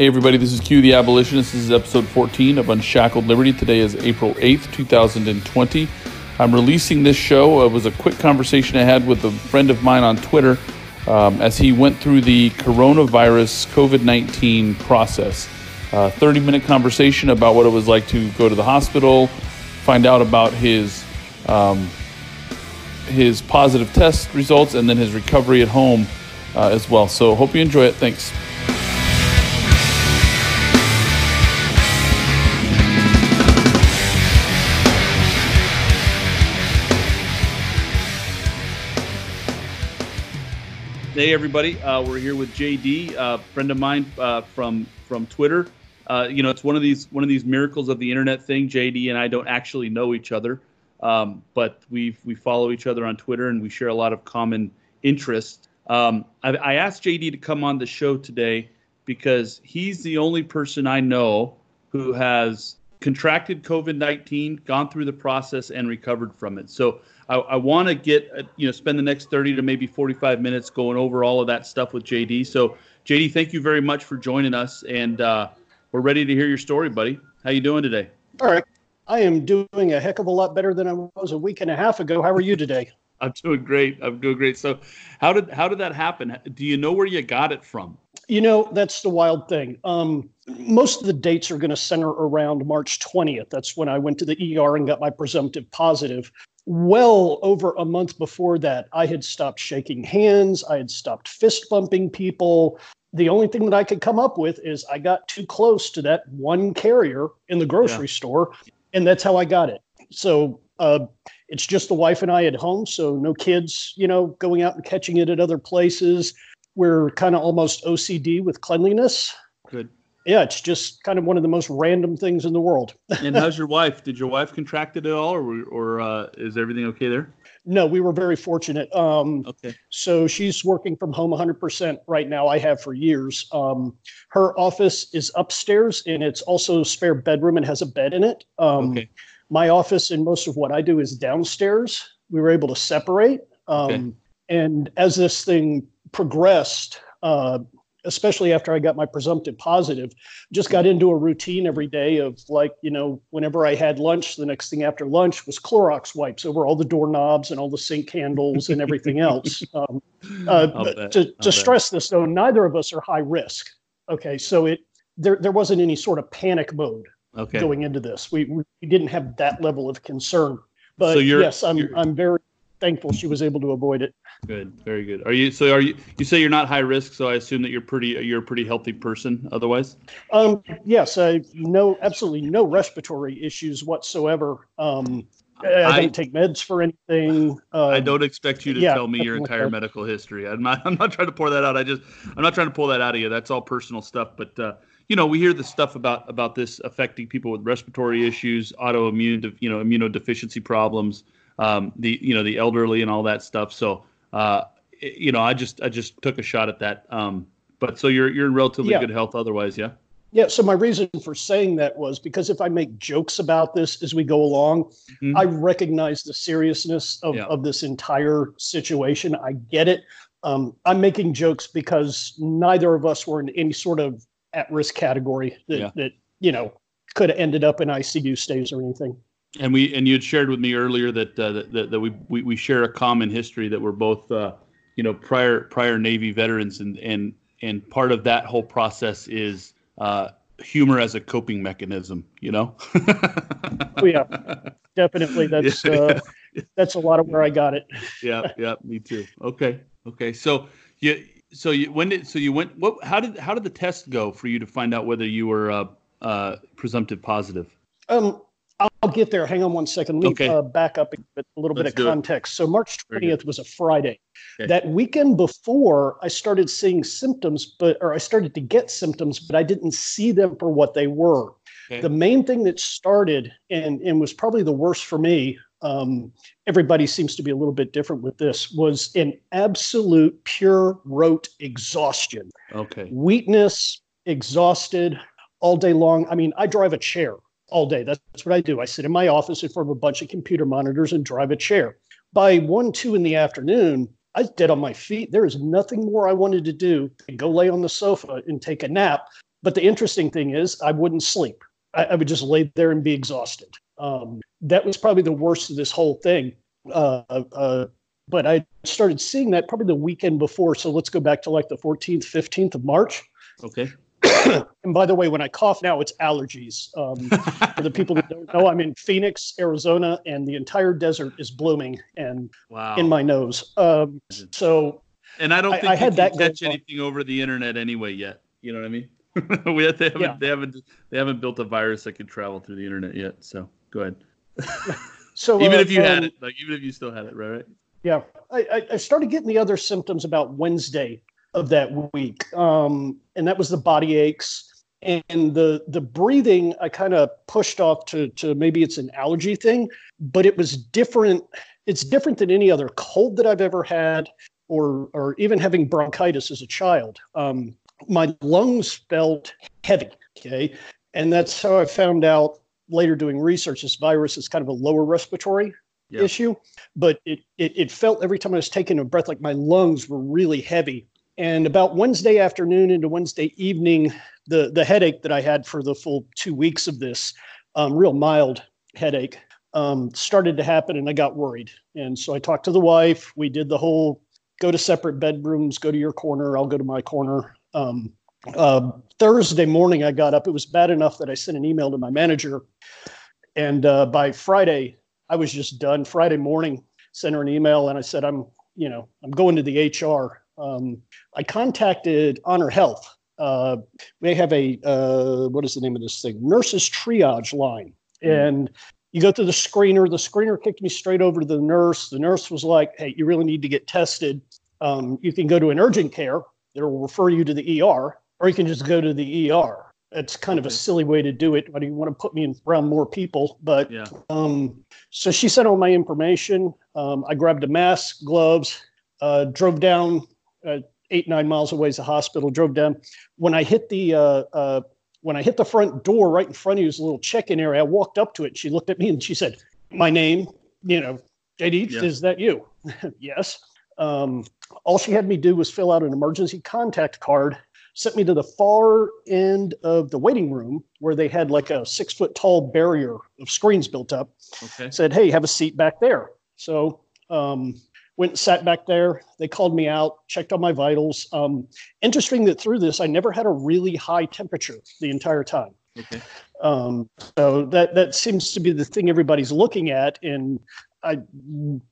Hey, everybody, this is Q the Abolitionist. This is episode 14 of Unshackled Liberty. Today is April 8th, 2020. I'm releasing this show. It was a quick conversation I had with a friend of mine on Twitter um, as he went through the coronavirus COVID 19 process. Uh, 30 minute conversation about what it was like to go to the hospital, find out about his. Um, his positive test results and then his recovery at home uh, as well. So, hope you enjoy it. Thanks. Hey everybody, uh, we're here with JD, a uh, friend of mine uh, from from Twitter. Uh, you know, it's one of these one of these miracles of the internet thing. JD and I don't actually know each other, um, but we we follow each other on Twitter and we share a lot of common interests. Um, I, I asked JD to come on the show today because he's the only person I know who has contracted COVID 19, gone through the process, and recovered from it. So I, I want to get, uh, you know, spend the next 30 to maybe 45 minutes going over all of that stuff with JD. So, JD, thank you very much for joining us, and uh, we're ready to hear your story, buddy. How you doing today? All right, I am doing a heck of a lot better than I was a week and a half ago. How are you today? I'm doing great. I'm doing great. So, how did how did that happen? Do you know where you got it from? You know, that's the wild thing. Um, most of the dates are going to center around March 20th. That's when I went to the ER and got my presumptive positive well over a month before that, I had stopped shaking hands. I had stopped fist bumping people. The only thing that I could come up with is I got too close to that one carrier in the grocery yeah. store, and that's how I got it. So uh, it's just the wife and I at home. So no kids, you know, going out and catching it at other places. We're kind of almost OCD with cleanliness. Good yeah, it's just kind of one of the most random things in the world. and how's your wife? Did your wife contract it at all, or or uh, is everything okay there? No, we were very fortunate. Um, okay. So she's working from home 100% right now. I have for years. Um, her office is upstairs, and it's also a spare bedroom and has a bed in it. Um, okay. My office and most of what I do is downstairs. We were able to separate. Um, okay. And as this thing progressed, uh, especially after I got my presumptive positive, just got into a routine every day of like, you know, whenever I had lunch, the next thing after lunch was Clorox wipes over all the doorknobs and all the sink handles and everything else. Um, uh, to to stress this though, neither of us are high risk. Okay, so it there there wasn't any sort of panic mode okay. going into this. We we didn't have that level of concern. But so yes, I'm I'm very thankful she was able to avoid it. Good, very good. Are you so? Are you? You say you're not high risk, so I assume that you're pretty. You're a pretty healthy person. Otherwise. Um. Yes. I no. Absolutely no respiratory issues whatsoever. Um. I, I don't take meds for anything. Uh, I don't expect you to yeah, tell me your entire like medical history. I'm not. I'm not trying to pour that out. I just. I'm not trying to pull that out of you. That's all personal stuff. But uh, you know, we hear the stuff about about this affecting people with respiratory issues, autoimmune, you know, immunodeficiency problems, um, the you know the elderly and all that stuff. So uh, you know, I just I just took a shot at that. Um, but so you're you're in relatively yeah. good health otherwise, yeah. Yeah. So my reason for saying that was because if I make jokes about this as we go along, mm-hmm. I recognize the seriousness of, yeah. of this entire situation. I get it. Um, I'm making jokes because neither of us were in any sort of at risk category that, yeah. that you know could have ended up in ICU stays or anything and we and you had shared with me earlier that uh, that, that we, we we share a common history that we're both uh, you know prior prior Navy veterans and and and part of that whole process is uh, humor as a coping mechanism. You know. oh yeah, definitely. That's yeah. Uh, that's a lot of where I got it. yeah, yeah, me too. Okay, okay. So you so you when did so you went what how did how did the test go for you to find out whether you were uh, uh, presumptive positive? Um, I'll get there. Hang on one second. Let me okay. uh, back up a, little Let's bit of context. It. So March 20th was a Friday. Okay. That weekend before, I started seeing symptoms, but or I started to get symptoms, but I didn't see them for what they were. Okay. The main thing that started and and was probably the worst for me. Um, everybody seems to be a little bit different with this. Was an absolute pure rote exhaustion. Okay. Weakness, exhausted all day long. I mean, I drive a chair all day. That's what I do. I sit in my office in front of a bunch of computer monitors and drive a chair. By one, two in the afternoon, I was dead on my feet. There is nothing more I wanted to do than go lay on the sofa and take a nap. but the interesting thing is, I wouldn't sleep. I, I would just lay there and be exhausted. Um, that was probably the worst of this whole thing. Uh, uh, but I started seeing that probably the weekend before. So let's go back to like the 14th, 15th of March. Okay. and by the way, when I cough now, it's allergies. Um, for the people that don't know, I'm in Phoenix, Arizona, and the entire desert is blooming and wow. in my nose. Um, so, and I don't think I, I had that catch anything over the internet anyway yet. You know what I mean? we have, they haven't yeah. they haven't they haven't built a virus that can travel through the internet yet. So go ahead. So even uh, if you um, had it, like even if you still had it, right? right? Yeah, I, I started getting the other symptoms about Wednesday of that week, um, and that was the body aches and the the breathing. I kind of pushed off to to maybe it's an allergy thing, but it was different. It's different than any other cold that I've ever had, or or even having bronchitis as a child. Um, my lungs felt heavy. Okay. And that's how I found out later doing research this virus is kind of a lower respiratory yep. issue. But it, it, it felt every time I was taking a breath like my lungs were really heavy. And about Wednesday afternoon into Wednesday evening, the, the headache that I had for the full two weeks of this, um, real mild headache, um, started to happen and I got worried. And so I talked to the wife. We did the whole go to separate bedrooms, go to your corner, I'll go to my corner. Um, uh, Thursday morning, I got up. It was bad enough that I sent an email to my manager. And uh, by Friday, I was just done. Friday morning, sent her an email and I said, I'm, you know, I'm going to the HR. Um, I contacted Honor Health. Uh, they have a, uh, what is the name of this thing? Nurses triage line. Mm-hmm. And you go through the screener. The screener kicked me straight over to the nurse. The nurse was like, hey, you really need to get tested. Um, you can go to an urgent care It'll refer you to the ER, or you can just go to the ER. It's kind of a silly way to do it. But you want to put me in around more people? But yeah. um, so she sent all my information. Um, I grabbed a mask, gloves, uh, drove down uh, eight nine miles away is a hospital. Drove down. When I hit the uh, uh, when I hit the front door, right in front of you is a little check-in area. I walked up to it. She looked at me and she said, "My name, you know, JD, yeah. is that you?" yes. Um, all she had me do was fill out an emergency contact card, sent me to the far end of the waiting room where they had like a six foot tall barrier of screens built up. Okay. Said, hey, have a seat back there. So um, went and sat back there. They called me out, checked on my vitals. Um, interesting that through this, I never had a really high temperature the entire time. Okay. Um, so that that seems to be the thing everybody's looking at, and I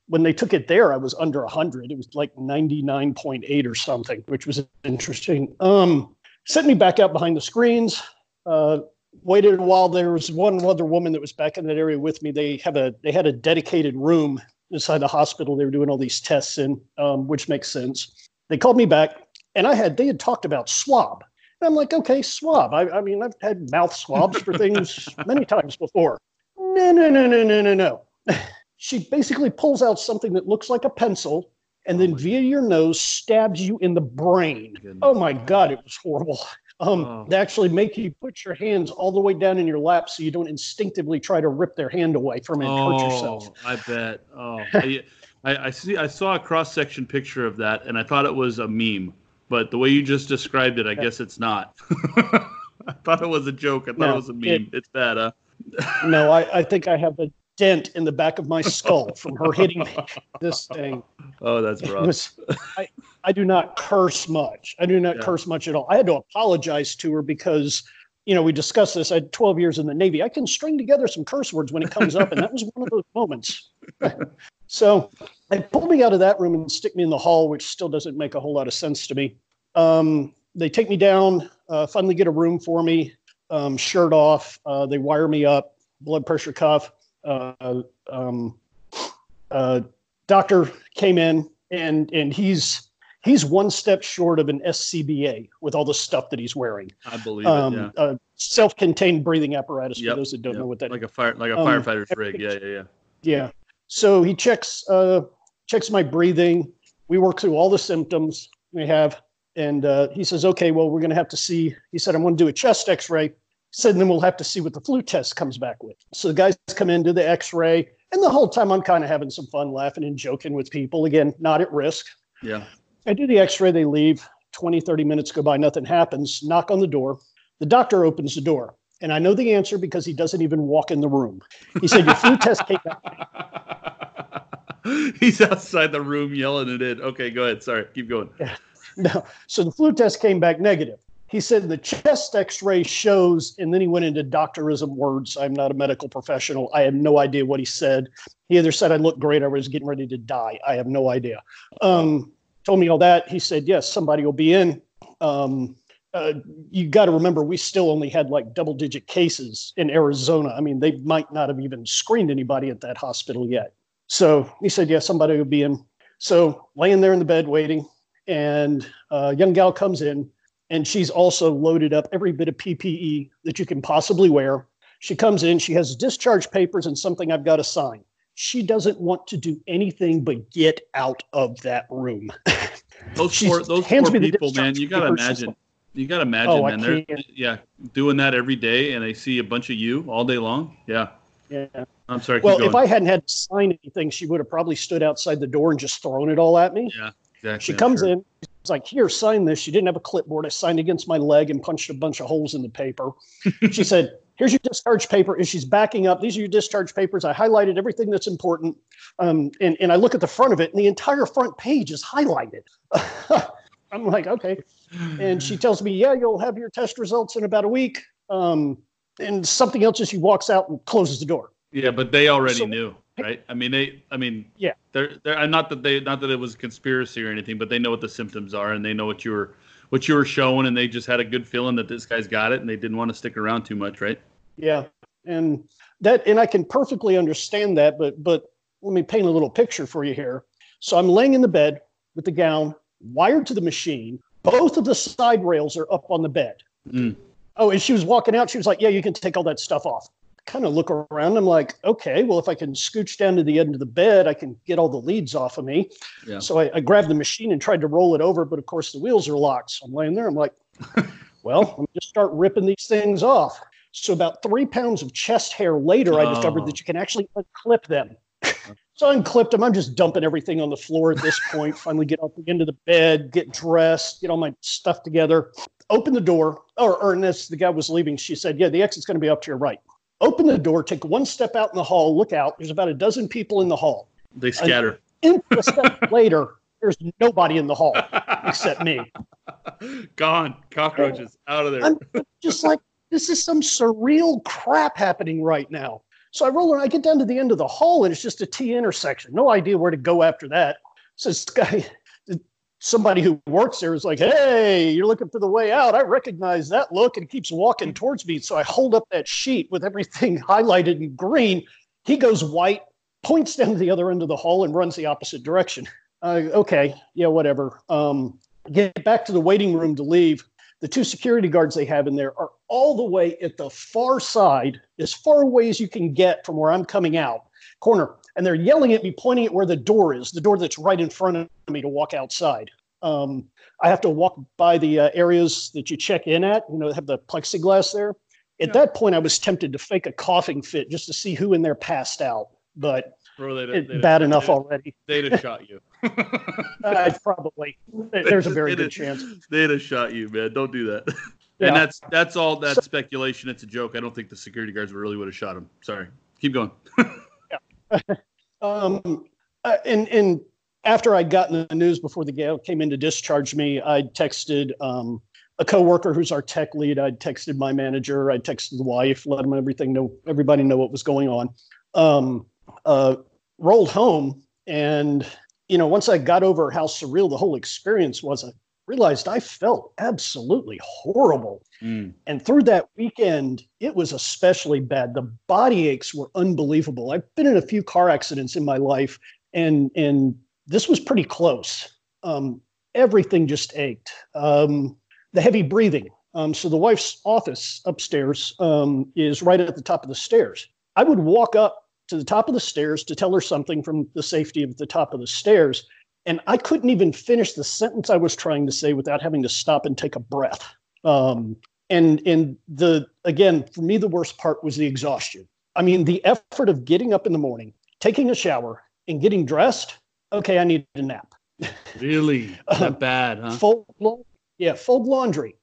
when they took it there, I was under 100. It was like 99.8 or something, which was interesting. Um, sent me back out behind the screens. Uh, waited a while. There was one other woman that was back in that area with me. They have a they had a dedicated room inside the hospital. They were doing all these tests in, um, which makes sense. They called me back, and I had they had talked about swab. And I'm like, okay, swab. I, I mean, I've had mouth swabs for things many times before. No, no, no, no, no, no, no she basically pulls out something that looks like a pencil and then oh via your nose stabs you in the brain. Goodness. Oh my God, it was horrible. Um, oh. They actually make you put your hands all the way down in your lap so you don't instinctively try to rip their hand away from it and oh, hurt yourself. I bet. Oh, I, I, see. I saw a cross section picture of that, and I thought it was a meme. But the way you just described it, I yeah. guess it's not. I thought it was a joke. I thought no, it was a meme. It, it's bad, huh? no, I, I think I have a dent in the back of my skull from her hitting me, this thing. Oh, that's rough. Was, I, I do not curse much. I do not yeah. curse much at all. I had to apologize to her because, you know, we discussed this. I had 12 years in the Navy. I can string together some curse words when it comes up, and that was one of those moments. so they pulled me out of that room and stick me in the hall, which still doesn't make a whole lot of sense to me. Um, they take me down, uh, finally get a room for me, um, shirt off. Uh, they wire me up, blood pressure cuff uh, um, uh, doctor came in and and he's he's one step short of an SCBA with all the stuff that he's wearing. I believe um, it. Yeah. self-contained breathing apparatus yep, for those that don't yep. know what that like is. a fire like a um, firefighter's rig. Yeah, yeah, yeah. Yeah. So he checks uh, checks my breathing. We work through all the symptoms we have, and uh, he says, "Okay, well, we're going to have to see." He said, "I'm going to do a chest X-ray." Said, and then we'll have to see what the flu test comes back with. So the guys come in, do the x ray, and the whole time I'm kind of having some fun laughing and joking with people. Again, not at risk. Yeah. I do the x ray, they leave. 20, 30 minutes go by, nothing happens. Knock on the door. The doctor opens the door, and I know the answer because he doesn't even walk in the room. He said, Your flu test came back. He's outside the room yelling at it in. Okay, go ahead. Sorry, keep going. Yeah. No, so the flu test came back negative. He said the chest x ray shows, and then he went into doctorism words. I'm not a medical professional. I have no idea what he said. He either said I looked great or I was getting ready to die. I have no idea. Um, told me all that. He said, Yes, somebody will be in. Um, uh, you got to remember, we still only had like double digit cases in Arizona. I mean, they might not have even screened anybody at that hospital yet. So he said, Yeah, somebody will be in. So laying there in the bed waiting, and a young gal comes in and she's also loaded up every bit of PPE that you can possibly wear. She comes in, she has discharge papers and something I've got to sign. She doesn't want to do anything but get out of that room. Those poor, those poor people, man. You got to imagine. You got to oh, imagine, oh, man. They're yeah, doing that every day, and they see a bunch of you all day long. Yeah. Yeah. I'm sorry. Well, if I hadn't had to sign anything, she would have probably stood outside the door and just thrown it all at me. Yeah. Exactly. She comes sure. in, it's like, here, sign this. She didn't have a clipboard. I signed against my leg and punched a bunch of holes in the paper. she said, here's your discharge paper. And she's backing up, these are your discharge papers. I highlighted everything that's important. Um, and, and I look at the front of it, and the entire front page is highlighted. I'm like, okay. And she tells me, yeah, you'll have your test results in about a week. Um, and something else as she walks out and closes the door. Yeah, but they already so, knew right? I mean, they. I mean, yeah. They're. They're not that they. Not that it was a conspiracy or anything, but they know what the symptoms are and they know what you were, what you were showing, and they just had a good feeling that this guy's got it, and they didn't want to stick around too much, right? Yeah, and that, and I can perfectly understand that, but but let me paint a little picture for you here. So I'm laying in the bed with the gown wired to the machine. Both of the side rails are up on the bed. Mm. Oh, and she was walking out. She was like, "Yeah, you can take all that stuff off." Kind of look around. I'm like, okay, well, if I can scooch down to the end of the bed, I can get all the leads off of me. Yeah. So I, I grabbed the machine and tried to roll it over, but of course the wheels are locked. So I'm laying there. I'm like, well, let me just start ripping these things off. So about three pounds of chest hair later, oh. I discovered that oh. you can actually unclip them. so I unclipped them. I'm just dumping everything on the floor at this point. Finally, get up the end of the bed, get dressed, get all my stuff together. Open the door, or, or and the guy was leaving, she said, "Yeah, the exit's going to be up to your right." Open the door, take one step out in the hall, look out. There's about a dozen people in the hall. They scatter. A step later, there's nobody in the hall except me. Gone. Cockroaches out of there. I'm just like, this is some surreal crap happening right now. So I roll around, I get down to the end of the hall, and it's just a T intersection. No idea where to go after that. So this guy, somebody who works there is like, hey, you're looking for the way out. I recognize that look and keeps walking towards me. So I hold up that sheet with everything highlighted in green. He goes white, points down the other end of the hall, and runs the opposite direction. Uh, okay, yeah, whatever. Um, get back to the waiting room to leave. The two security guards they have in there are all the way at the far side, as far away as you can get from where I'm coming out, corner and they're yelling at me, pointing at where the door is, the door that's right in front of me to walk outside. Um, I have to walk by the uh, areas that you check in at, you know, have the plexiglass there. At yeah. that point, I was tempted to fake a coughing fit just to see who in there passed out, but Bro, they'd, it's they'd, bad they'd, enough already. They'd have shot you. uh, probably. There's a very good chance. They'd have shot you, man. Don't do that. Yeah. And that's that's all that so, speculation. It's a joke. I don't think the security guards really would have shot him. Sorry. Keep going. yeah. Um, uh, and and after I'd gotten the news before the Gale came in to discharge me, I'd texted um, a coworker who's our tech lead. I'd texted my manager. I'd texted the wife, let them everything know, everybody know what was going on. Um, uh, rolled home, and you know, once I got over how surreal the whole experience was, I realized I felt absolutely horrible. Mm. And through that weekend, it was especially bad. The body aches were unbelievable. I've been in a few car accidents in my life, and and this was pretty close. Um, everything just ached. Um, the heavy breathing. Um, so the wife's office upstairs um, is right at the top of the stairs. I would walk up to the top of the stairs to tell her something from the safety of the top of the stairs and I couldn't even finish the sentence I was trying to say without having to stop and take a breath. Um, and and the again for me the worst part was the exhaustion. I mean the effort of getting up in the morning, taking a shower, and getting dressed. Okay, I need a nap. Really, that um, bad, huh? Fold, yeah, fold laundry.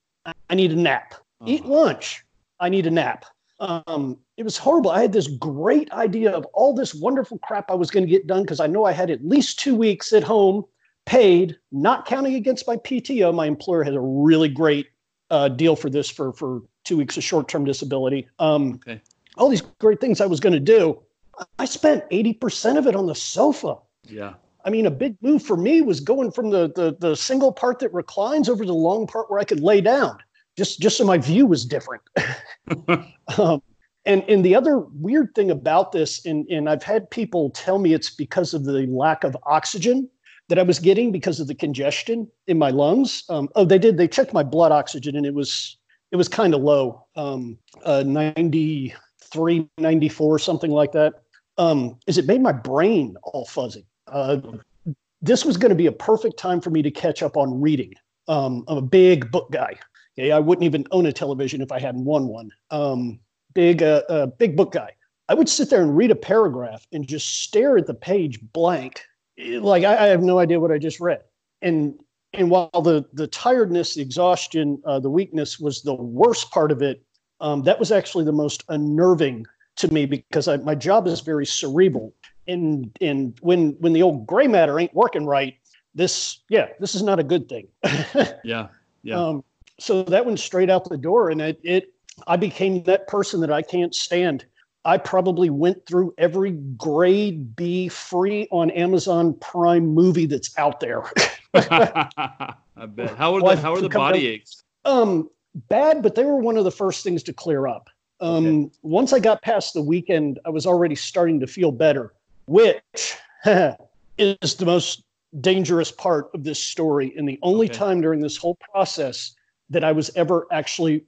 I need a nap. uh-huh. eat lunch. I need a nap. Um, it was horrible. I had this great idea of all this wonderful crap I was going to get done because I know I had at least two weeks at home paid, not counting against my PTO. My employer has a really great uh, deal for this for for two weeks of short term disability. Um, okay. All these great things I was going to do. I spent eighty percent of it on the sofa. Yeah. I mean, a big move for me was going from the, the the single part that reclines over to the long part where I could lay down, just just so my view was different. um, and and the other weird thing about this, and and I've had people tell me it's because of the lack of oxygen that I was getting because of the congestion in my lungs. Um, oh, they did. They checked my blood oxygen, and it was it was kind of low, um, uh, 93, 94, something like that. Um, is it made my brain all fuzzy? Uh, this was going to be a perfect time for me to catch up on reading. Um, I'm a big book guy. Okay, I wouldn't even own a television if I hadn't won one. Um, big, uh, uh, big book guy. I would sit there and read a paragraph and just stare at the page blank, like I, I have no idea what I just read. And and while the the tiredness, the exhaustion, uh, the weakness was the worst part of it, um, that was actually the most unnerving to me because I, my job is very cerebral. And and when when the old gray matter ain't working right, this yeah, this is not a good thing. yeah, yeah. Um, so that went straight out the door, and it it I became that person that I can't stand. I probably went through every grade B free on Amazon Prime movie that's out there. I bet. How are the how are the body aches? Um, bad, but they were one of the first things to clear up. Um, okay. once I got past the weekend, I was already starting to feel better, which is the most dangerous part of this story. And the only okay. time during this whole process that I was ever actually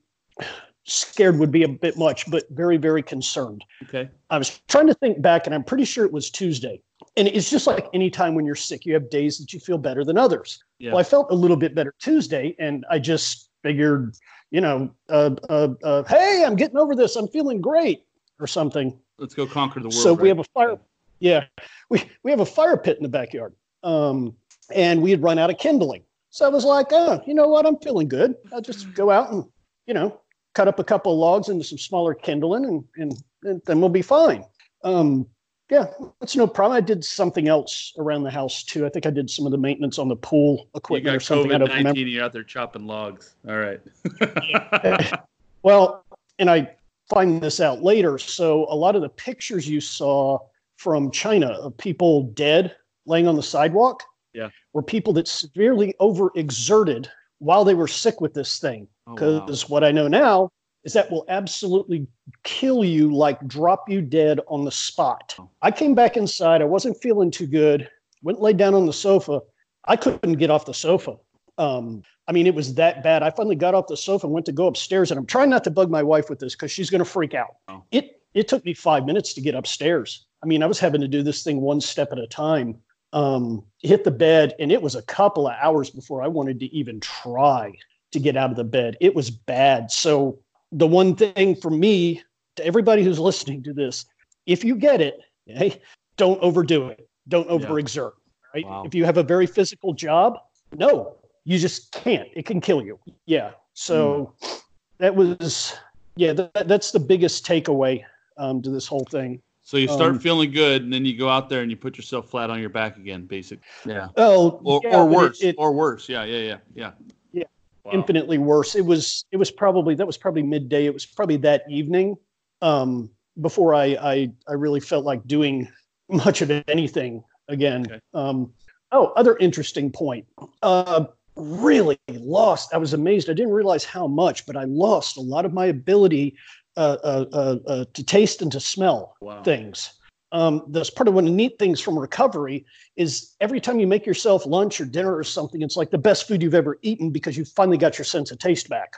scared would be a bit much, but very, very concerned. Okay. I was trying to think back, and I'm pretty sure it was Tuesday. And it's just like any time when you're sick, you have days that you feel better than others. Yeah. Well, I felt a little bit better Tuesday, and I just figured, you know, uh, uh, uh, hey, I'm getting over this. I'm feeling great, or something. Let's go conquer the world. So right? we have a fire. Yeah, we we have a fire pit in the backyard, um, and we had run out of kindling. So I was like, oh, you know what? I'm feeling good. I'll just go out and, you know, cut up a couple of logs into some smaller kindling and, and, and then we'll be fine. Um, yeah, that's no problem. I did something else around the house too. I think I did some of the maintenance on the pool equipment or something. COVID nineteen. You're out there chopping logs. All right. well, and I find this out later. So a lot of the pictures you saw from China of people dead laying on the sidewalk, yeah, were people that severely overexerted while they were sick with this thing. Because oh, wow. what I know now is that will absolutely kill you, like drop you dead on the spot. Oh. I came back inside. I wasn't feeling too good. Went laid down on the sofa. I couldn't get off the sofa. Um, I mean, it was that bad. I finally got off the sofa and went to go upstairs. And I'm trying not to bug my wife with this because she's going to freak out. Oh. It it took me five minutes to get upstairs. I mean, I was having to do this thing one step at a time um, hit the bed, and it was a couple of hours before I wanted to even try to get out of the bed. It was bad. So, the one thing for me, to everybody who's listening to this, if you get it, okay, don't overdo it. Don't overexert. Right? Wow. If you have a very physical job, no, you just can't. It can kill you. Yeah. So mm. that was, yeah, that, that's the biggest takeaway um, to this whole thing. So you start um, feeling good, and then you go out there and you put yourself flat on your back again, basically. Yeah. Oh, or, yeah, or worse, it, it, or worse. Yeah, yeah, yeah, yeah. Yeah. Wow. Infinitely worse. It was. It was probably that was probably midday. It was probably that evening, um, before I I I really felt like doing much of anything again. Okay. Um, oh, other interesting point. Uh, really lost. I was amazed. I didn't realize how much, but I lost a lot of my ability to taste and to smell wow. things. Um, that's part of one of the neat things from recovery is every time you make yourself lunch or dinner or something, it's like the best food you've ever eaten because you finally got your sense of taste back.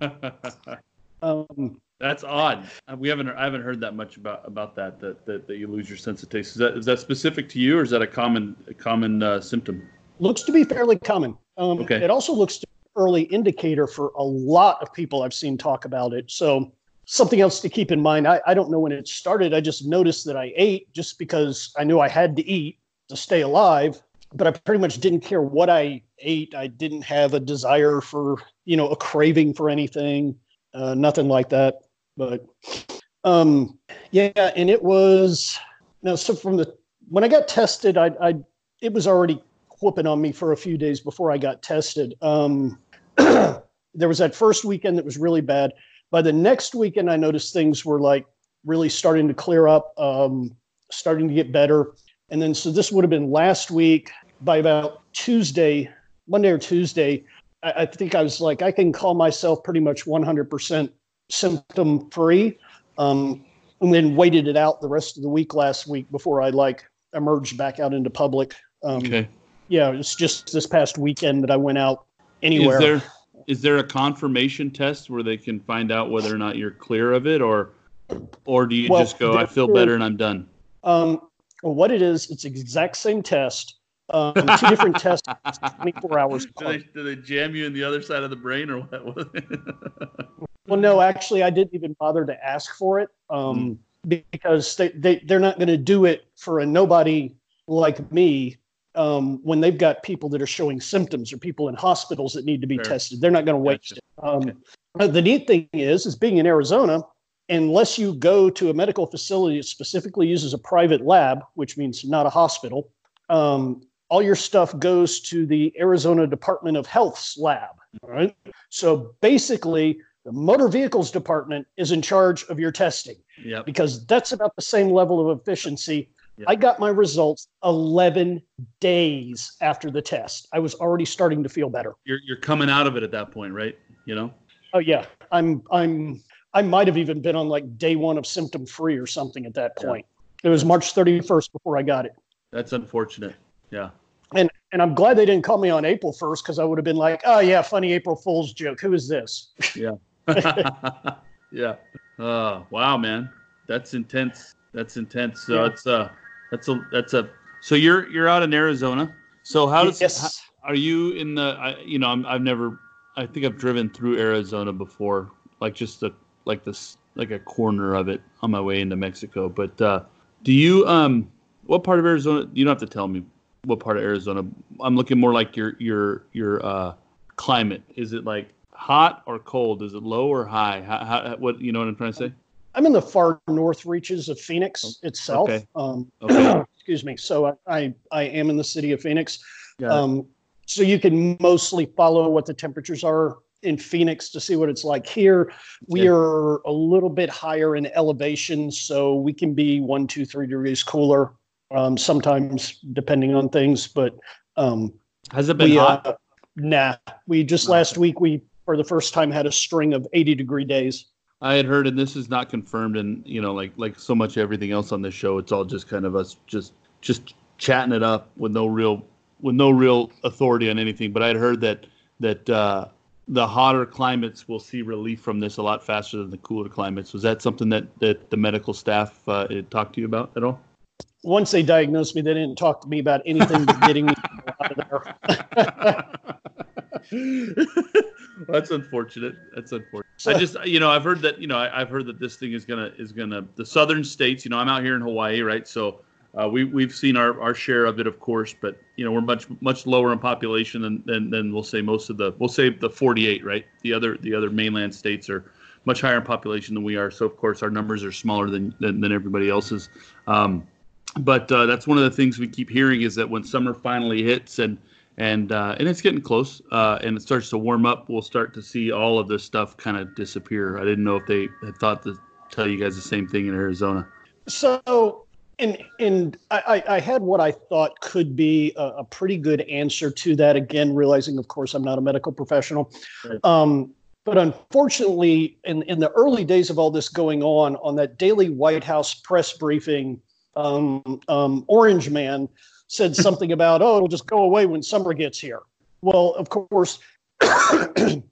um, that's odd. We haven't I haven't heard that much about about that that that, that you lose your sense of taste. Is that is that specific to you or is that a common a common uh, symptom? Looks to be fairly common. Um, okay. It also looks to be an early indicator for a lot of people I've seen talk about it. So something else to keep in mind I, I don't know when it started i just noticed that i ate just because i knew i had to eat to stay alive but I pretty much didn't care what I ate. I didn't have a desire for, you know, a craving for anything, uh, nothing like that. But um, yeah, and it was now. So from the when I got tested, I, I it was already whooping on me for a few days before I got tested. Um, there was that first weekend that was really bad. By the next weekend, I noticed things were like really starting to clear up, um, starting to get better. And then, so this would have been last week. By about Tuesday, Monday or Tuesday, I, I think I was like, I can call myself pretty much 100% symptom free. Um, and then waited it out the rest of the week last week before I like emerged back out into public. Um, okay. Yeah, it's just this past weekend that I went out anywhere. Is there is there a confirmation test where they can find out whether or not you're clear of it, or or do you well, just go, I feel better and I'm done? Um, well, what it is, it's exact same test. Um, two different tests, 24 hours. Do they, do they, jam you in the other side of the brain or what? well, no, actually, I didn't even bother to ask for it um, mm. because they, they, they're not going to do it for a nobody like me um, when they've got people that are showing symptoms or people in hospitals that need to be sure. tested. They're not going to waste gotcha. it. Um, okay. The neat thing is, is being in Arizona, unless you go to a medical facility that specifically uses a private lab, which means not a hospital, um, all your stuff goes to the Arizona Department of Health's lab. Right. So basically, the motor vehicles department is in charge of your testing. Yep. Because that's about the same level of efficiency. I got my results 11 days after the test. I was already starting to feel better. You're you're coming out of it at that point, right? You know? Oh yeah. I'm I'm I might have even been on like day 1 of symptom free or something at that point. Yeah. It was March 31st before I got it. That's unfortunate. Yeah. And and I'm glad they didn't call me on April 1st because I would have been like, oh yeah, funny April Fool's joke. Who is this? Yeah. yeah. Uh, wow, man, that's intense. That's intense. So yeah. it's uh, that's a that's a. So you're you're out in Arizona. So how does yes. how, are you in the? I, you know, I'm, I've never. I think I've driven through Arizona before, like just the like this like a corner of it on my way into Mexico. But uh, do you um what part of Arizona? You don't have to tell me what part of Arizona. I'm looking more like your your your uh, climate. Is it like hot or cold? Is it low or high? How, how, what you know what I'm trying to say? I'm in the far north reaches of Phoenix itself. Okay. Um, okay. excuse me. So I, I am in the city of Phoenix. Um, so you can mostly follow what the temperatures are in Phoenix to see what it's like here. We okay. are a little bit higher in elevation, so we can be one, two, three degrees cooler um, sometimes, depending on things. But um, has it been we, hot? Uh, nah. We just last week we for the first time had a string of 80 degree days. I had heard, and this is not confirmed, and you know, like like so much everything else on this show, it's all just kind of us just just chatting it up with no real with no real authority on anything. But I'd heard that that uh, the hotter climates will see relief from this a lot faster than the cooler climates. Was that something that that the medical staff uh, talked to you about at all? Once they diagnosed me, they didn't talk to me about anything but getting me out of there. That's unfortunate. That's unfortunate. I just, you know, I've heard that, you know, I, have heard that this thing is gonna is gonna the southern states. You know, I'm out here in Hawaii, right? So uh, we we've seen our, our share of it, of course, but you know, we're much much lower in population than, than than we'll say most of the we'll say the 48, right? The other the other mainland states are much higher in population than we are. So of course our numbers are smaller than than, than everybody else's. Um, but uh, that's one of the things we keep hearing is that when summer finally hits and and uh, and it's getting close, uh, and it starts to warm up. We'll start to see all of this stuff kind of disappear. I didn't know if they had thought to tell you guys the same thing in Arizona. So, and and I, I had what I thought could be a, a, pretty good answer to that. Again, realizing, of course, I'm not a medical professional. Right. Um, but unfortunately, in, in the early days of all this going on, on that daily White House press briefing, um, um, Orange Man said something about, oh, it'll just go away when summer gets here. Well, of course, the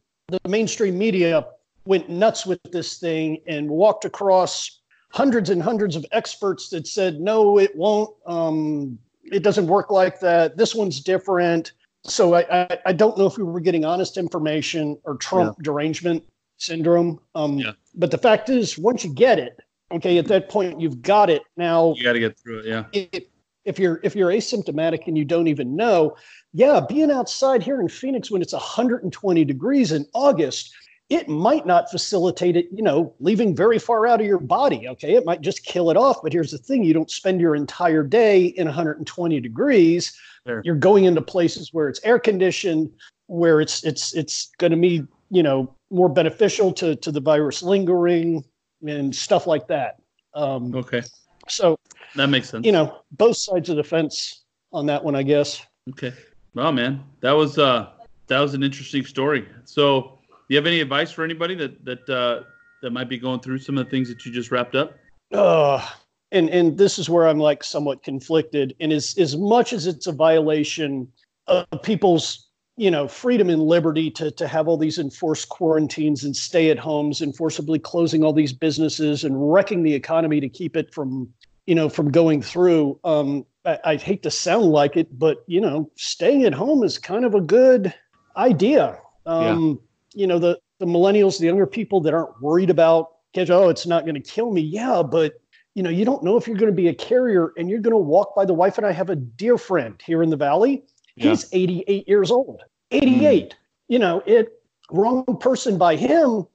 mainstream media went nuts with this thing and walked across hundreds and hundreds of experts that said, no, it won't. Um, it doesn't work like that. This one's different. So I, I, I, don't know if we were getting honest information or Trump yeah. derangement syndrome. Um, yeah. But the fact is, once you get it, okay, at that point you've got it. Now you got to get through it. Yeah. It, if you're if you're asymptomatic and you don't even know, yeah, being outside here in Phoenix when it's 120 degrees in August, it might not facilitate it, you know, leaving very far out of your body. Okay. It might just kill it off. But here's the thing you don't spend your entire day in 120 degrees. Sure. You're going into places where it's air conditioned, where it's it's it's going to be, you know, more beneficial to to the virus lingering and stuff like that. Um, okay. So that makes sense. You know, both sides of the fence on that one, I guess. Okay. Well, man, that was uh that was an interesting story. So do you have any advice for anybody that that uh, that might be going through some of the things that you just wrapped up? Uh, and and this is where I'm like somewhat conflicted. And as as much as it's a violation of people's you know freedom and liberty to to have all these enforced quarantines and stay at homes and forcibly closing all these businesses and wrecking the economy to keep it from you know from going through um I, I hate to sound like it but you know staying at home is kind of a good idea um you know the the millennials, the younger people that aren't worried about oh, it's not going to kill me. Yeah, but you know, you don't know if you're going to be a carrier and you're going to walk by the wife. And I have a dear friend here in the valley. He's 88 years old. 88. Mm. You know, it wrong person by him.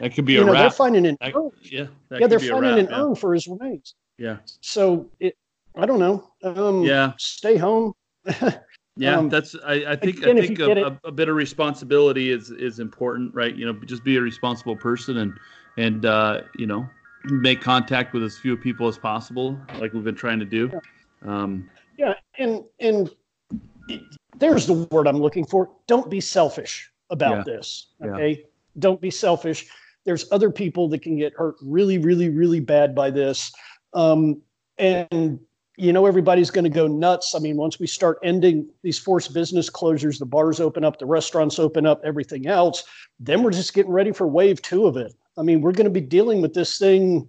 That could be you a know, They're finding an that, urn. Yeah, yeah, they're finding an yeah. urn for his remains. Yeah. So it, I don't know. Um, yeah. Stay home. Yeah, um, that's I, I think again, I think a, a, a, bit of responsibility is is important, right? You know, just be a responsible person and and uh, you know make contact with as few people as possible, like we've been trying to do. Um, yeah, and and there's the word I'm looking for. Don't be selfish about yeah, this. Okay, yeah. don't be selfish. There's other people that can get hurt really, really, really bad by this. Um, and you know everybody's going to go nuts. I mean, once we start ending these forced business closures, the bars open up, the restaurants open up, everything else, then we're just getting ready for wave two of it. I mean, we're going to be dealing with this thing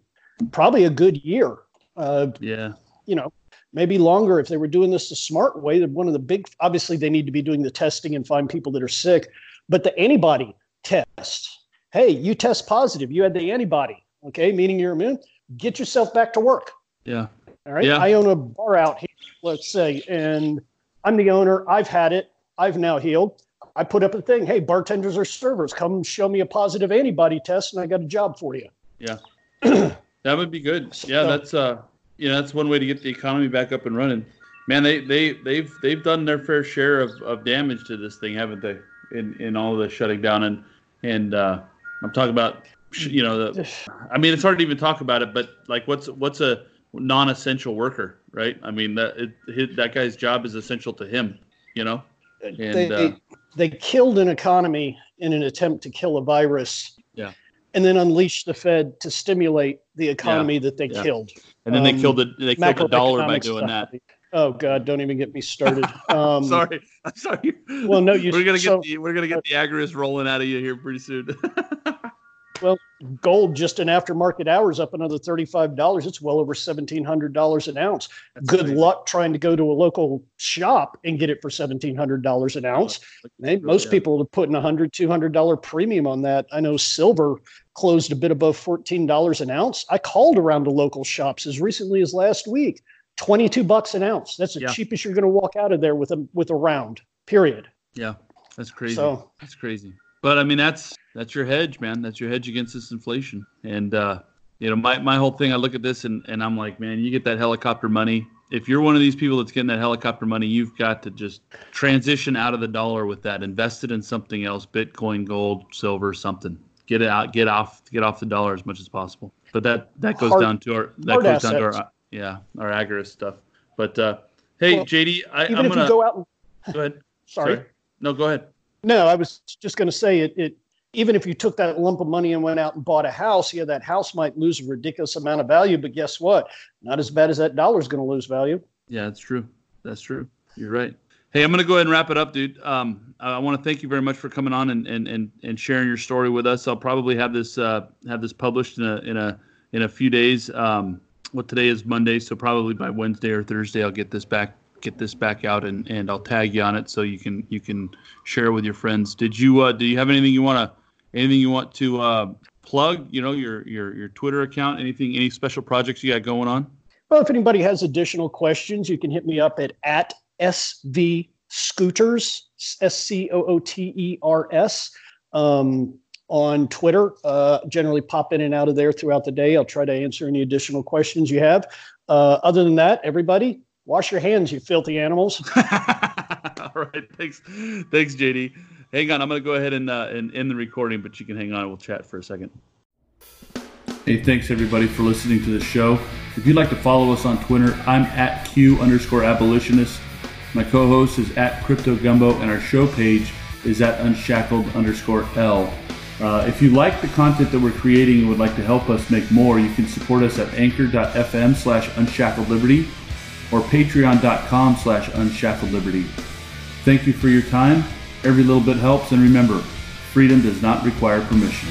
probably a good year. Uh, yeah. You know, maybe longer if they were doing this the smart way. That one of the big, obviously, they need to be doing the testing and find people that are sick, but the antibody test. Hey, you test positive, you had the antibody, okay, meaning you're immune. Get yourself back to work. Yeah. All right. Yeah. I own a bar out here, let's say, and I'm the owner. I've had it. I've now healed. I put up a thing. Hey, bartenders or servers, come show me a positive antibody test, and I got a job for you. Yeah, that would be good. Yeah, so, that's uh, you know, that's one way to get the economy back up and running. Man, they they they've they've done their fair share of, of damage to this thing, haven't they? In in all the shutting down and and uh, I'm talking about you know the. I mean, it's hard to even talk about it, but like, what's what's a non-essential worker, right? I mean that it, that guy's job is essential to him, you know. And, they uh, they killed an economy in an attempt to kill a virus. Yeah. And then unleashed the Fed to stimulate the economy yeah. that they yeah. killed. And then um, they killed the they killed the dollar by doing stuff. that. Oh God! Don't even get me started. Um, sorry, I'm sorry. Well, no, you. We're gonna so, get the, we're gonna get the agorist rolling out of you here pretty soon. Well, gold just in aftermarket hours up another $35. It's well over $1,700 an ounce. That's Good luck trying to go to a local shop and get it for $1,700 an ounce. most yeah. people are putting a $100, $200 premium on that. I know silver closed a bit above $14 an ounce. I called around to local shops as recently as last week. 22 bucks an ounce. That's the yeah. cheapest you're going to walk out of there with a with a round. Period. Yeah. That's crazy. So, that's crazy. But I mean, that's that's your hedge, man. That's your hedge against this inflation. And uh, you know, my my whole thing, I look at this and and I'm like, man, you get that helicopter money. If you're one of these people that's getting that helicopter money, you've got to just transition out of the dollar with that. Invest it in something else, Bitcoin, gold, silver, something. Get it out, get off, get off the dollar as much as possible. But that that goes hard, down to our that goes assets. down to our yeah our agorist stuff. But uh, hey, well, JD, I, even I'm if gonna you go out. And, go ahead. Sorry. Sorry. No, go ahead. No, I was just going to say it, it. Even if you took that lump of money and went out and bought a house, yeah, that house might lose a ridiculous amount of value. But guess what? Not as bad as that dollar is going to lose value. Yeah, that's true. That's true. You're right. Hey, I'm going to go ahead and wrap it up, dude. Um, I want to thank you very much for coming on and, and, and, and sharing your story with us. I'll probably have this uh, have this published in a in a in a few days. Um, what today is Monday, so probably by Wednesday or Thursday, I'll get this back get this back out and, and I'll tag you on it so you can you can share with your friends. Did you uh, do you have anything you want to anything you want to uh, plug? You know your your your Twitter account, anything any special projects you got going on? Well, if anybody has additional questions, you can hit me up at at SV Scooters, S C O O T E R S, um, on Twitter. Uh, generally pop in and out of there throughout the day. I'll try to answer any additional questions you have. Uh, other than that, everybody, wash your hands, you filthy animals. All right. Thanks. Thanks, JD. Hang on. I'm going to go ahead and, uh, and end the recording, but you can hang on. We'll chat for a second. Hey, thanks everybody for listening to the show. If you'd like to follow us on Twitter, I'm at Q underscore abolitionist. My co host is at Crypto Gumbo, and our show page is at unshackled underscore L. Uh, if you like the content that we're creating and would like to help us make more, you can support us at anchor.fm slash unshackled liberty or patreon.com slash unshackled liberty. Thank you for your time. Every little bit helps, and remember, freedom does not require permission.